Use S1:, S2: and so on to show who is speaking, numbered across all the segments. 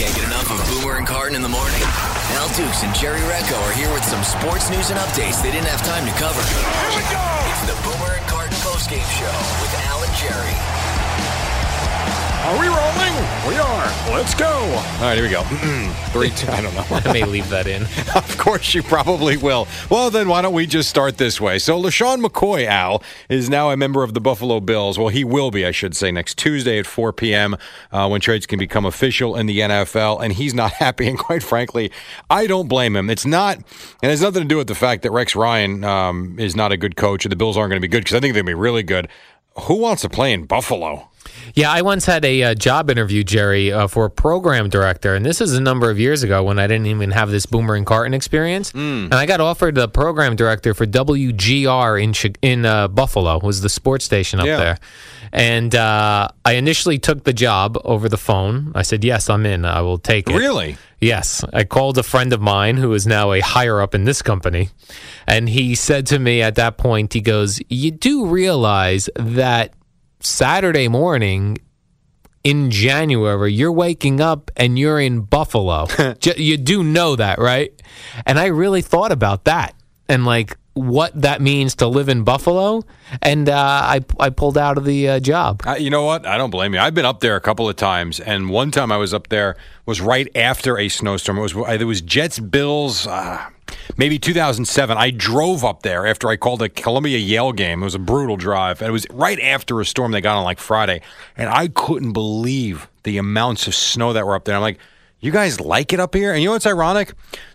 S1: Can't get enough of Boomer and Carton in the morning. Al Dukes and Jerry Recco are here with some sports news and updates they didn't have time to cover. Here we go! It's the Boomer and Carton postgame show with Al and Jerry.
S2: Are we rolling? We are. Let's go. All right, here we go. Three, two, I don't know.
S3: I may leave that in.
S2: of course, you probably will. Well, then why don't we just start this way? So, LeSean McCoy, Al, is now a member of the Buffalo Bills. Well, he will be, I should say, next Tuesday at 4 p.m. Uh, when trades can become official in the NFL. And he's not happy. And quite frankly, I don't blame him. It's not, and it has nothing to do with the fact that Rex Ryan um, is not a good coach and the Bills aren't going to be good because I think they're going to be really good. Who wants to play in Buffalo?
S3: Yeah, I once had a uh, job interview, Jerry, uh, for a program director, and this is a number of years ago when I didn't even have this Boomer and Carton experience. And I got offered the program director for WGR in Chi- in uh, Buffalo, was the sports station up
S2: Yeah.
S3: there. And uh, I initially took the job over the phone. I said, "Yes, I'm in. I will take it."
S2: Really?
S3: Yes, I called a friend of mine who is now a higher up in this company, and he said to me at that point, he goes, "You do realize that Saturday morning in January, you're waking up and you're in Buffalo. You do know that, right?" And I really thought about that and like what that means to live in Buffalo, and uh, I I pulled out of the uh, job.
S2: Uh, you know what? I don't blame you. I've been up there a couple of times, and one time I was up there was right after a snowstorm. It was it was Jets Bills, uh, maybe 2007. I drove up there after I called a Columbia Yale game. It was a brutal drive, and it was right after a storm they got on like Friday, and I couldn't believe the amounts of snow that were up there. I'm like. You guys like it up here? And you know what's ironic?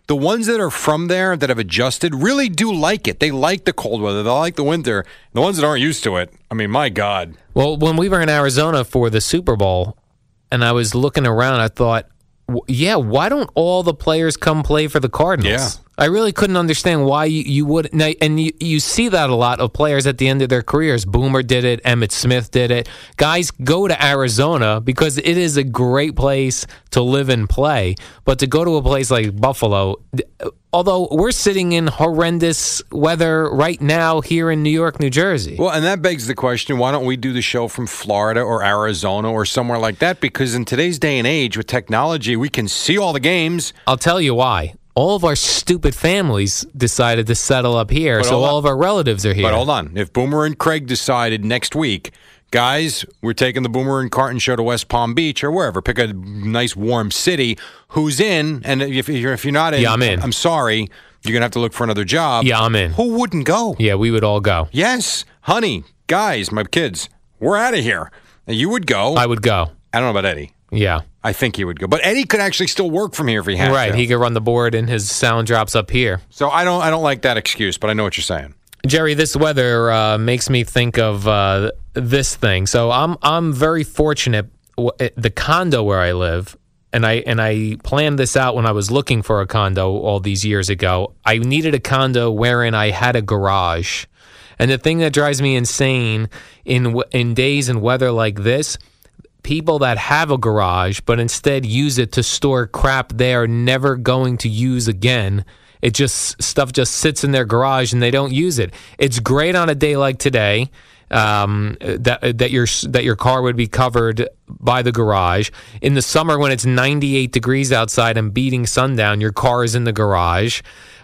S2: The ones that are from there that have adjusted really do like it. They like the cold weather. They like the winter. The ones that aren't used to it, I mean, my God.
S3: Well, when we were in Arizona for the Super Bowl, and I was looking around, I thought, yeah, why don't all the players come play for the Cardinals? I really couldn't understand why you, you would. now- And you, you see that a lot of players at the end of their careers. Boomer did it. Emmitt Smith did it. Guys go to Arizona because it is a great place to live and play. But to go to a place like Buffalo, although we're sitting in horrendous weather right now here in New York, New Jersey.
S2: Well, and that begs the question why don't we do the show from Florida or Arizona or somewhere like that? Because in today's day and age with technology, we can see all the games.
S3: I'll tell you why. All of our stupid families decided to settle up here,
S2: But
S3: so all of our relatives are here.
S2: But hold on. If Boomer and Craig decided next week, guys, we're taking the Boomer and Carton show to West Palm Beach or wherever, pick a nice warm city, who's in? And if you're, if you're not in,
S3: Yeah, I'm in.
S2: I'm sorry, you're going to have to look for another job.
S3: Yeah, I'm in.
S2: Who wouldn't go?
S3: Yeah, we would all go.
S2: Yes, honey, guys, my kids, we're out of here. You would go.
S3: I would go.
S2: I don't know about Eddie.
S3: Yeah.
S2: I think he would go, but Eddie could actually still work from here if he had to.
S3: Right.
S2: to.
S3: He could run the board and his sound drops up here.
S2: so I don't, I don't like that excuse, but I know what you're saying.
S3: Jerry, this weather uh, makes me think of uh, this thing. So I'm I'm very fortunate. W- eh, The condo where I live, and I and I planned this out when I was looking for a condo all these years ago. I needed a condo wherein I had a garage, and the thing that drives me insane in w- in days and weather like this. People that have a garage but instead use it to store crap they are never going to use again it just stuff just sits in their garage and they don't use it. It's great on a day like today um, that that your that your car would be covered by the garage. In the summer when it's 98 degrees outside and beating sundown, your car is in the garage.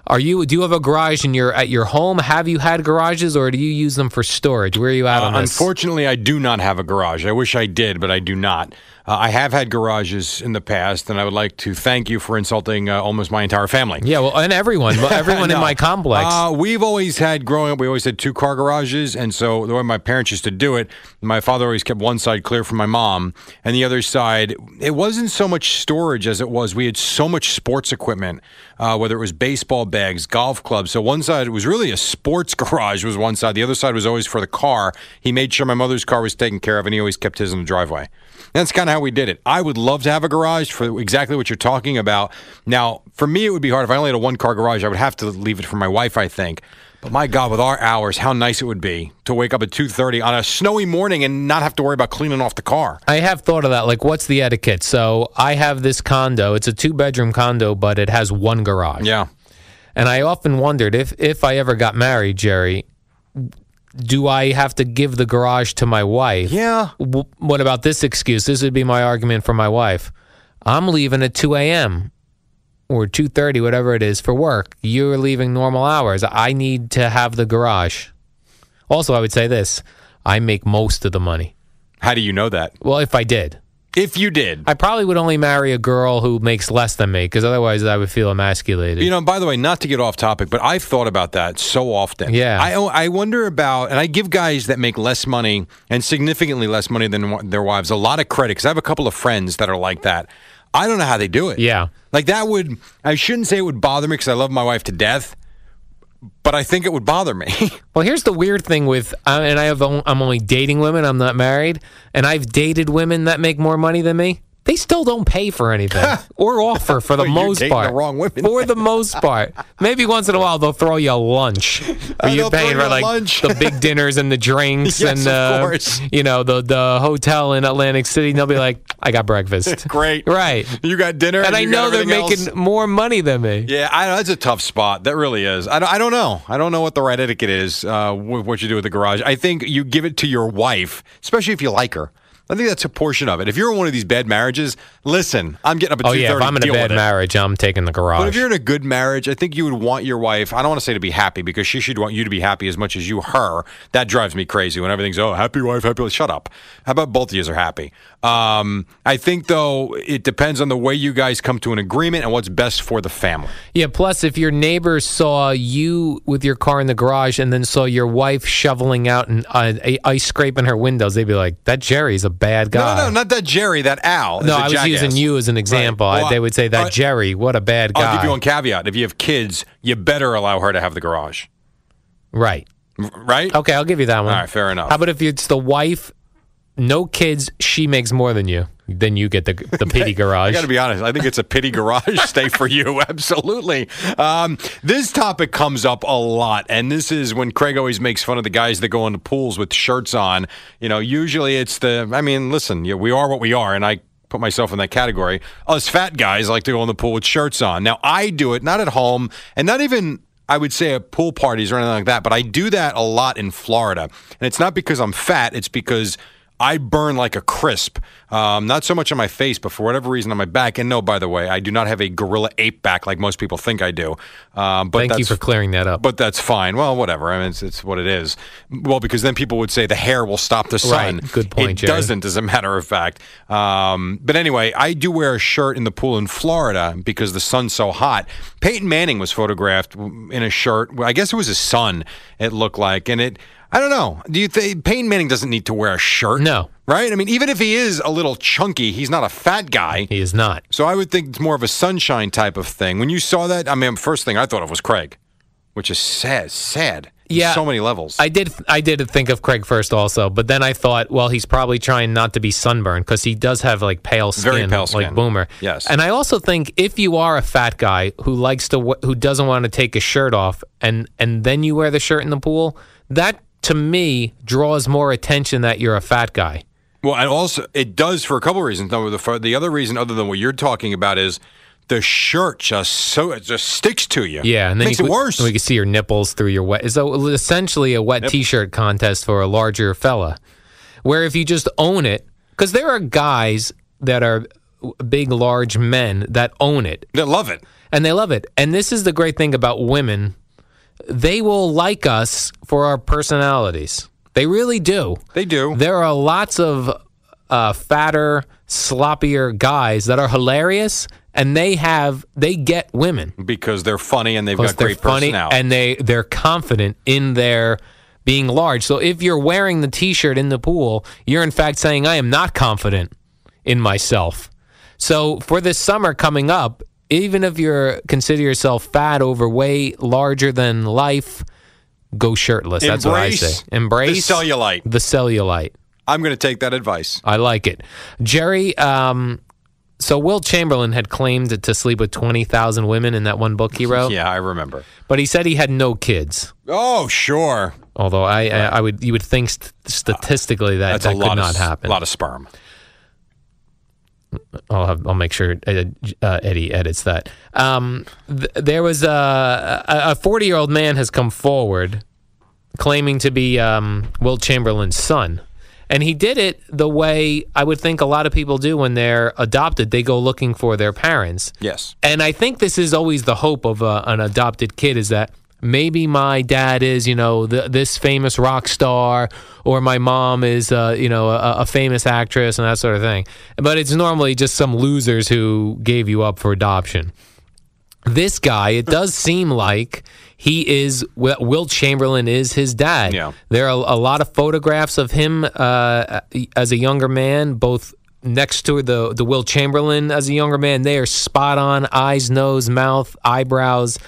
S3: Are you? Do you have a garage in your at your home? Have you had garages, or do you use them for storage? Where are you at
S2: Uh,
S3: on this?
S2: unfortunately, I do not have a garage. I wish I did, but I do not. Uh, I have had garages in the past, and I would like to thank you for insulting uh, almost my entire family.
S3: yeah, well, and everyone, everyone in my complex.
S2: Uh, we've always had growing up. We always had two car garages, and so the way my parents used to do it, my father always kept one side clear for my mom, and the other side. It wasn't so much storage as it was. We had so much sports equipment, uh, whether it was baseball bags, golf clubs. So one side it was really a sports garage was one side. The other side was always for the car. He made sure my mother's car was taken care of, and he always kept his in the driveway. That's kind of how we did it. I would love to have a garage for exactly what you're talking about. Now, for me, it would be hard if I only had a one car garage. I would have to leave it for my wife, I think. But my God, with our hours, how nice it would be to wake up at two thirty on a snowy morning and not have to worry about cleaning off the car.
S3: I have thought of that. Like, what's the etiquette? So I have this condo. It's a two bedroom condo, but it has one garage.
S2: Yeah.
S3: And I often wondered if if I ever got married, Jerry, do I have to give the garage to my wife?
S2: Yeah.
S3: W- what about this excuse? This would be my argument for my wife. I'm leaving at 2 a.m. or 2:30, whatever it is, for work. You're leaving normal hours. I need to have the garage. Also, I would say this: I make most of the money.
S2: How do you know that?
S3: Well, if I did,
S2: If you did.
S3: I probably would only marry a girl who makes less than me, because otherwise I would feel emasculated.
S2: You know, by the way, not to get off topic, but I've thought about that so often.
S3: Yeah.
S2: I, I wonder about, and I give guys that make less money and significantly less money than their wives a lot of credit because I have a couple of friends that are like that. I don't know how they do it.
S3: Yeah.
S2: Like that would, I shouldn't say it would bother me because I love my wife to death, but I think it would bother me.
S3: Well, here's the weird thing with, uh, and I have, on- I'm only dating women. I'm not married, and I've dated women that make more money than me. They still don't pay for anything or offer for the
S2: You're
S3: most
S2: dating the
S3: part.
S2: wrong women.
S3: For the most part, maybe once in a while they'll throw you a lunch. Or
S2: Uh,
S3: you're paying for like
S2: lunch.
S3: the big dinners and the drinks
S2: Yes,
S3: and
S2: of
S3: uh, you know the the hotel in Atlantic City. And they'll be like, "I got breakfast."
S2: Great.
S3: right?
S2: You got dinner,
S3: And I know they're making
S2: else?
S3: more money than me.
S2: Yeah, I know that's a tough spot. That really is. I don't, I don't know. I don't know what the right etiquette is. Uh, with what you do with the garage. I think you give it to your wife, especially if you like her. I think that's a portion of it. If you're in one of these bad marriages, listen, I'm getting up at
S3: Oh
S2: two
S3: yeah, if. I'm in a bad marriage, I'm taking the garage.
S2: But if you're in a good marriage, I think you would want your wife. I don't want to say to be happy because she should want you to be happy as much as you her. That drives me crazy when everything's oh happy wife, happy. wife. Shut up. How about both of you are happy? Um, I think though it depends on the way you guys come to an agreement and what's best for the family.
S3: Yeah. Plus, if your neighbors saw you with your car in the garage and then saw your wife shoveling out and uh, ice scraping her windows, they'd be like, "That Jerry's a bad guy."
S2: No, no, not that Jerry, that Al. is
S3: No, I was
S2: jackass.
S3: using you as an example.
S2: Right.
S3: I- they would say that Jerry, what a bad guy.
S2: I'll give you one caveat. If you have kids, you better allow her to have the garage.
S3: right.
S2: Right?
S3: Okay, I'll give you that one.
S2: All right, fair enough.
S3: How about if it's the wife, no kids, she makes more than you, then you get the the pity garage.
S2: I got to be honest. I think it's a pity garage stay for you. Absolutely. Um, this topic comes up a lot, and this is when Craig always makes fun of the guys that go into pools with shirts on. You know, usually it's the. I mean, listen, yeah, we are what we are, and I put myself in that category. Us fat guys like to go in the pool with shirts on. Now, I do it not at home, and not even. I would say at pool parties or anything like that, but I do that a lot in Florida. And it's not because I'm fat, it's because I burn like a crisp. Um, not so much on my face, but for whatever reason on my back. And no, by the way, I do not have a gorilla ape back like most people think I do. Um, but
S3: Thank you
S2: that's,
S3: for clearing that up.
S2: But that's fine. Well, whatever. I mean, it's, it's what it is. Well, because then people would say the hair will stop the sun.
S3: Right. Good point,
S2: It
S3: Jerry.
S2: doesn't, as a matter of fact. Um, but anyway, I do wear a shirt in the pool in Florida because the sun's so hot. Peyton Manning was photographed in a shirt. I guess it was his son. It looked like, and it. I don't know. Do you think Peyton Manning doesn't need to wear a shirt?
S3: No.
S2: Right? I mean, even if he is a little chunky, he's not a fat guy.
S3: he is not.
S2: So I would think it's more of a sunshine type of thing. When you saw that, I mean, first thing I thought of was Craig, which is sad, sad.
S3: Yeah.
S2: so many levels.
S3: I did. I did think of Craig first, also, but then I thought, well, he's probably trying not to be sunburned because he does have like pale skin,
S2: Very pale
S3: like. Boomer.
S2: Yes.
S3: And I also think if you are a fat guy who likes to, who doesn't want to take his shirt off, and and then you wear the shirt in the pool, that to me draws more attention that you're a fat guy.
S2: Well, and also it does for a couple of reasons. Number the the other reason, other than what you're talking about, is the shirt just so it just sticks to you.
S3: Yeah, and then
S2: makes
S3: you
S2: it worse.
S3: We can see your nipples through your wet. It's a- essentially a wet T-shirt contest for a larger fella. Where if you just own it, because there are guys that are big, large men that own it,
S2: They love it.
S3: and they love it. And this is the great thing about women. They will like us for our personalities. They really do.
S2: They do.
S3: There are lots of uh, fatter, sloppier guys that are hilarious, and they have they get women
S2: because they're funny and they've got great
S3: funny
S2: personality.
S3: and they they're confident in their being large. So if you're wearing the T-shirt in the pool, you're in fact saying, "I am not confident in myself." So for this summer coming up, even if you're consider yourself fat, overweight, larger than life, go shirtless. That's what I say. Embrace
S2: the cellulite.
S3: The cellulite.
S2: I'm going to take that advice.
S3: I like it. Jerry, um, so Wilt Chamberlain had claimed to sleep with 20,000 women in that one book he wrote,
S2: Yeah, I remember.
S3: but he said he had no kids.
S2: Oh, sure.
S3: Although I, I, I would, you would think st- statistically that
S2: That's
S3: that
S2: a lot
S3: could not
S2: of
S3: happen.
S2: A lot of sperm.
S3: I'll have, I'll make sure uh, uh, Eddie edits that. Um, th- there was a a 40 year old man has come forward claiming to be um, Wilt Chamberlain's son. And he did it the way I would think a lot of people do when they're adopted. They go looking for their parents.
S2: Yes.
S3: And I think this is always the hope of a, an adopted kid is that maybe my dad is, you know, the, this famous rock star, or my mom is, uh, you know, a, a famous actress and that sort of thing. But it's normally just some losers who gave you up for adoption. This guy, it does seem like he is Wilt Chamberlain is his dad.
S2: Yeah.
S3: There are a lot of photographs of him uh, as a younger man, both next to the the Wilt Chamberlain as a younger man. They are spot on, eyes, nose, mouth, eyebrows.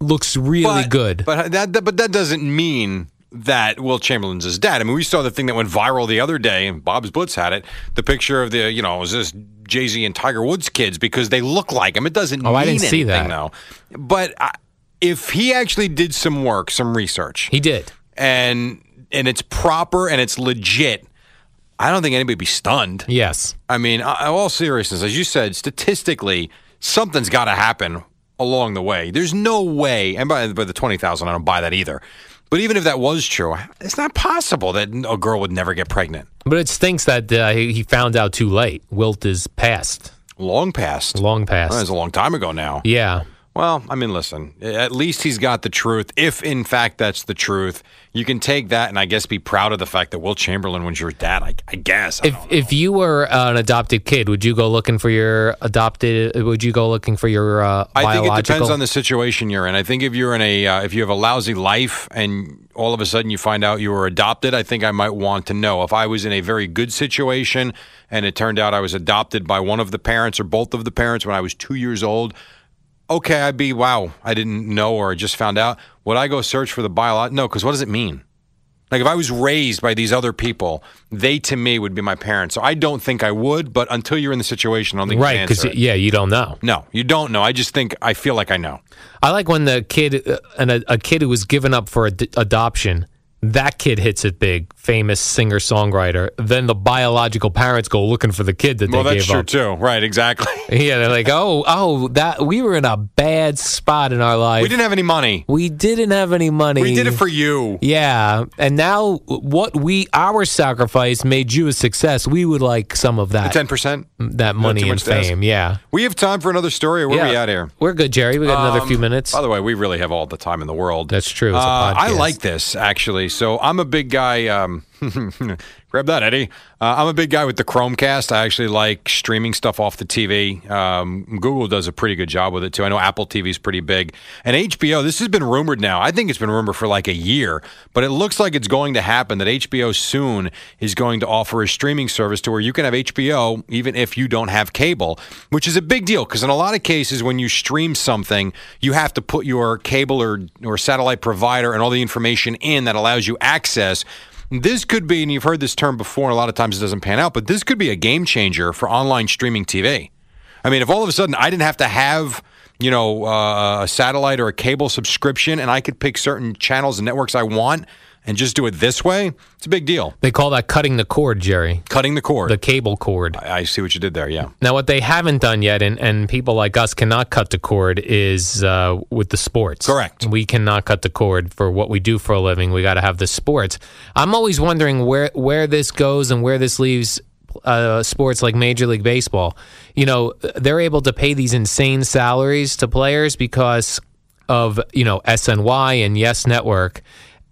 S3: Looks really
S2: but,
S3: good.
S2: But that, that- but that doesn't mean that Wilt Chamberlain's his dad. I mean, we saw the thing that went viral the other day, and Bob's Blitz had it. The picture of the, you know, was this Jay Z and Tiger Woods kids because they look like him. It doesn't
S3: Oh,
S2: mean
S3: I didn't see that.
S2: though. But I, if he actually did some work, some research,
S3: he did.
S2: and and it's proper and it's legit, I don't think anybody would be stunned.
S3: Yes.
S2: I mean, uh, all seriousness, as you said, statistically, something's got to happen along the way. There's no way, and by, by the 20,000, I don't buy that either. But even if that was true, it's not possible that a girl would never get pregnant.
S3: But it stinks that uh, he he found out too late. Wilt is past,
S2: Long past.
S3: long past.
S2: Well, That's a long time ago now.
S3: yeah.
S2: Well, I mean, listen, at least he's got the truth. If in fact that's the truth, you can take that and I guess be proud of the fact that Wilt Chamberlain was your dad. I, I guess. I
S3: If if you were an adopted kid, would you go looking for your adopted? Would you go looking for your uh,
S2: I think it depends on the situation you're in. I think if you're in a uh, if you have a lousy life and all of a sudden you find out you were adopted, I think I might want to know. If I was in a very good situation and it turned out I was adopted by one of the parents or both of the parents when I was 2 years old, okay, I'd be wow, I didn't know or I just found out. Would I go search for the biological? No, cuz what does it mean? Like if I was raised by these other people, they to me would be my parents. So I don't think I would, but until you're in the situation, I don't think
S3: right? Because yeah, you don't know.
S2: No, you don't know. I just think I feel like I know.
S3: I like when the kid, uh, and a, a kid who was given up for ad- adoption, that kid hits it big, famous singer songwriter. Then the biological parents go looking for the kid that
S2: Well,
S3: they
S2: that's true too. Right, exactly.
S3: Yeah, they're like, oh, oh, that we were in a bad spot in our life.
S2: we didn't have any money.
S3: We didn't have any money.
S2: We did it for you.
S3: Yeah, and now what we our sacrifice made you a success. We would like some of that
S2: Ten percent.
S3: that money and
S2: much to ask?
S3: fame. Yeah,
S2: We have time for another story. Or where
S3: yeah.
S2: are we at here?
S3: We're good, Jerry. We got another few minutes.
S2: By the way, we really have all the time in the world.
S3: That's true. It's a
S2: Uh, I like this actually. So I'm a big guy. Um, grab that, Eddie. Uh, I'm a big guy with the Chromecast. I actually like streaming stuff off the TV. Um, Google does a pretty good job with it too. I know Apple TV is pretty big, and HBO. This has been rumored now. I think it's been rumored for like a year, but it looks like it's going to happen. That HBO soon is going to offer a streaming service to where you can have HBO even if you don't have cable, which is a big deal because in a lot of cases when you stream something, you have to put your cable or or satellite provider and all the information in that allows you access. This could be, and you've heard this term before, and a lot of times it doesn't pan out, but this could be a game changer for online streaming TV. I mean, if all of a sudden I didn't have to have, you know, uh, a satellite or a cable subscription and I could pick certain channels and networks I want and just do it this way, it's a big deal.
S3: They call that cutting the cord, Jerry.
S2: Cutting the cord.
S3: The cable cord.
S2: I I see what you did there, yeah.
S3: Now, what they haven't done yet, and, and people like us cannot cut the cord, is uh, with the sports.
S2: Correct.
S3: We cannot cut the cord for what we do for a living. We got to have the sports. I'm always wondering where where this goes and where this leaves uh, sports like Major League Baseball, you know, they're able to pay these insane salaries to players because of you know SNY and Yes Network,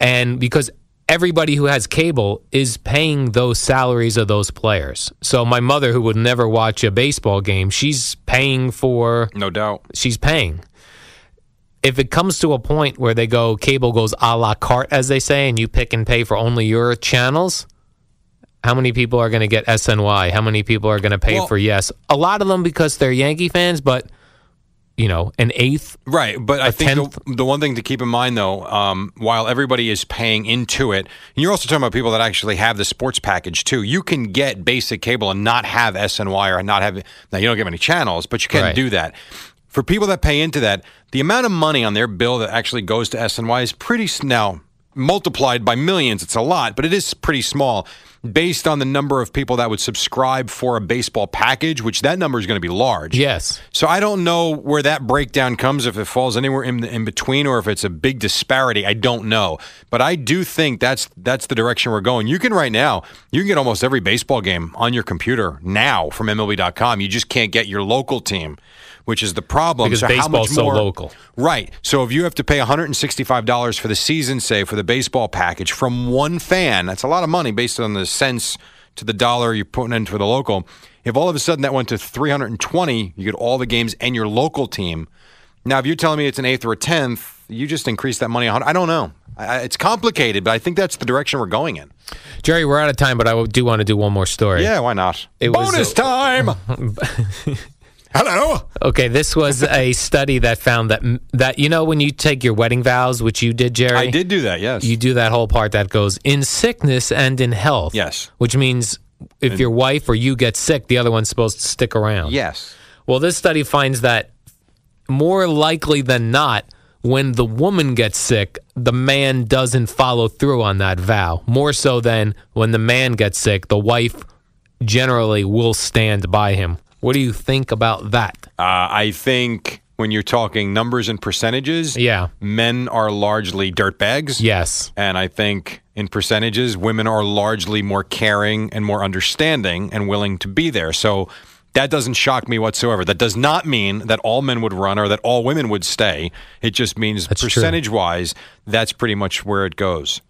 S3: and because everybody who has cable is paying those salaries of those players. So my mother, who would never watch a baseball game, she's paying for
S2: No doubt.
S3: she's paying. If it comes to a point where they go cable goes a la carte, as they say, and you pick and pay for only your channels, how many people are going to get SNY? How many people are going to pay
S2: Well-
S3: for yes? A lot of them because they're Yankee fans, but you know, an eighth.
S2: Right, but I think the, the one thing to keep in mind, though, um, while everybody is paying into it, and you're also talking about people that actually have the sports package too. You can get basic cable and not have SNY or not have. Now you don't get many channels, but you can
S3: Right.
S2: do that. For people that pay into that, the amount of money on their bill that actually goes to SNY is pretty now multiplied by millions. It's a lot, but it is pretty small based on the number of people that would subscribe for a baseball package, which that number is going to be large.
S3: Yes.
S2: So I don't know where that breakdown comes, if it falls anywhere in, in between or if it's a big disparity. I don't know. But I do think that's that's the direction we're going. You can right now, you can get almost every baseball game on your computer now from MLB.com. You just can't get your local team, which is the problem.
S3: Because
S2: so how
S3: baseball's
S2: much
S3: so
S2: more-
S3: local.
S2: Right. So if you have to pay $165 for the season, say, for the baseball package from one fan, that's a lot of money based on the cents to the dollar you're putting into the local. If all of a sudden that went to 320, you get all the games and your local team. Now, if you're telling me it's an eighth or a tenth, you just increase that money. a hundred- I don't know. It's complicated, but I think that's the direction we're going in.
S3: Jerry, we're out of time, but I do want to do one more story.
S2: Yeah, why not?
S3: It
S2: Bonus
S3: a-
S2: time. Hello.
S3: Okay, this was a study that found that that you know when you take your wedding vows, which you did, Jerry.
S2: I did do that. Yes.
S3: You do that whole part that goes in sickness and in health.
S2: Yes.
S3: Which means if your wife or you get sick, the other one's supposed to stick around.
S2: yes.
S3: Well, this study finds that more likely than not, when the woman gets sick, the man doesn't follow through on that vow. More so than when the man gets sick, the wife generally will stand by him. What do you think about that?
S2: Uh, I think when you're talking numbers and percentages,
S3: Yeah.
S2: men are largely dirtbags.
S3: Yes.
S2: And I think in percentages, women are largely more caring and more understanding and willing to be there. So that doesn't shock me whatsoever. That does not mean that all men would run or that all women would stay. It just means
S3: That's true.
S2: percentage wise, that's pretty much where it goes.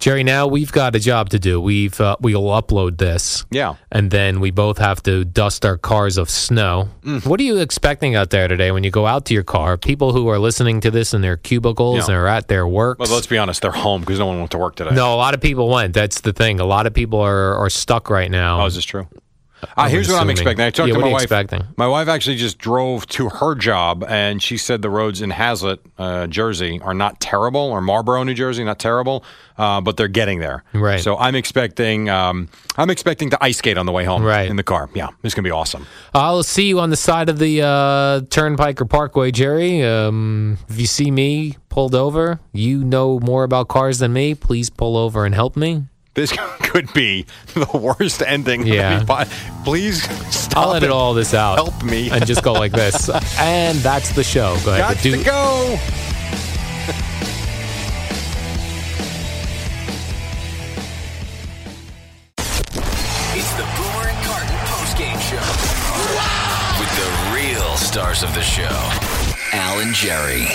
S3: Jerry, now we've got a job to do. We've uh, we'll upload this.
S2: Yeah.
S3: And then we both have to dust our cars of snow.
S2: Mm.
S3: What are you expecting out there today when you go out to your car? People who are listening to this in their cubicles
S2: Yeah.
S3: and are at their work.
S2: But let's be honest, they're home because no one went to work today.
S3: no, a lot of people went. That's the thing. A lot of people are, are stuck right now.
S2: Oh, is this true? Uh, here's what I'm expecting. I talked
S3: Yeah,
S2: to my wife.
S3: expecting?
S2: My wife actually just drove to her job, and she said the roads in Hazlet, uh, Jersey, are not terrible, or Marlboro, New Jersey, not terrible, uh, but they're getting there.
S3: Right.
S2: So I'm expecting, um, I'm expecting to ice skate on the way home.
S3: Right.
S2: In the car. Yeah, it's gonna be awesome.
S3: I'll see you on the side of the uh, Turnpike or Parkway, Jerry. Um, if you see me pulled over, you know more about cars than me. Please pull over and help me.
S2: This could be the worst ending.
S3: Yeah.
S2: But please stop.
S3: I'll edit
S2: it.
S3: all this out.
S2: Help me.
S3: and just go like this. and that's the show. Go ahead.
S2: Got
S3: Do-
S2: to go.
S1: It's the Boomer and Carton postgame show. With the real stars of the show, Al and Jerry.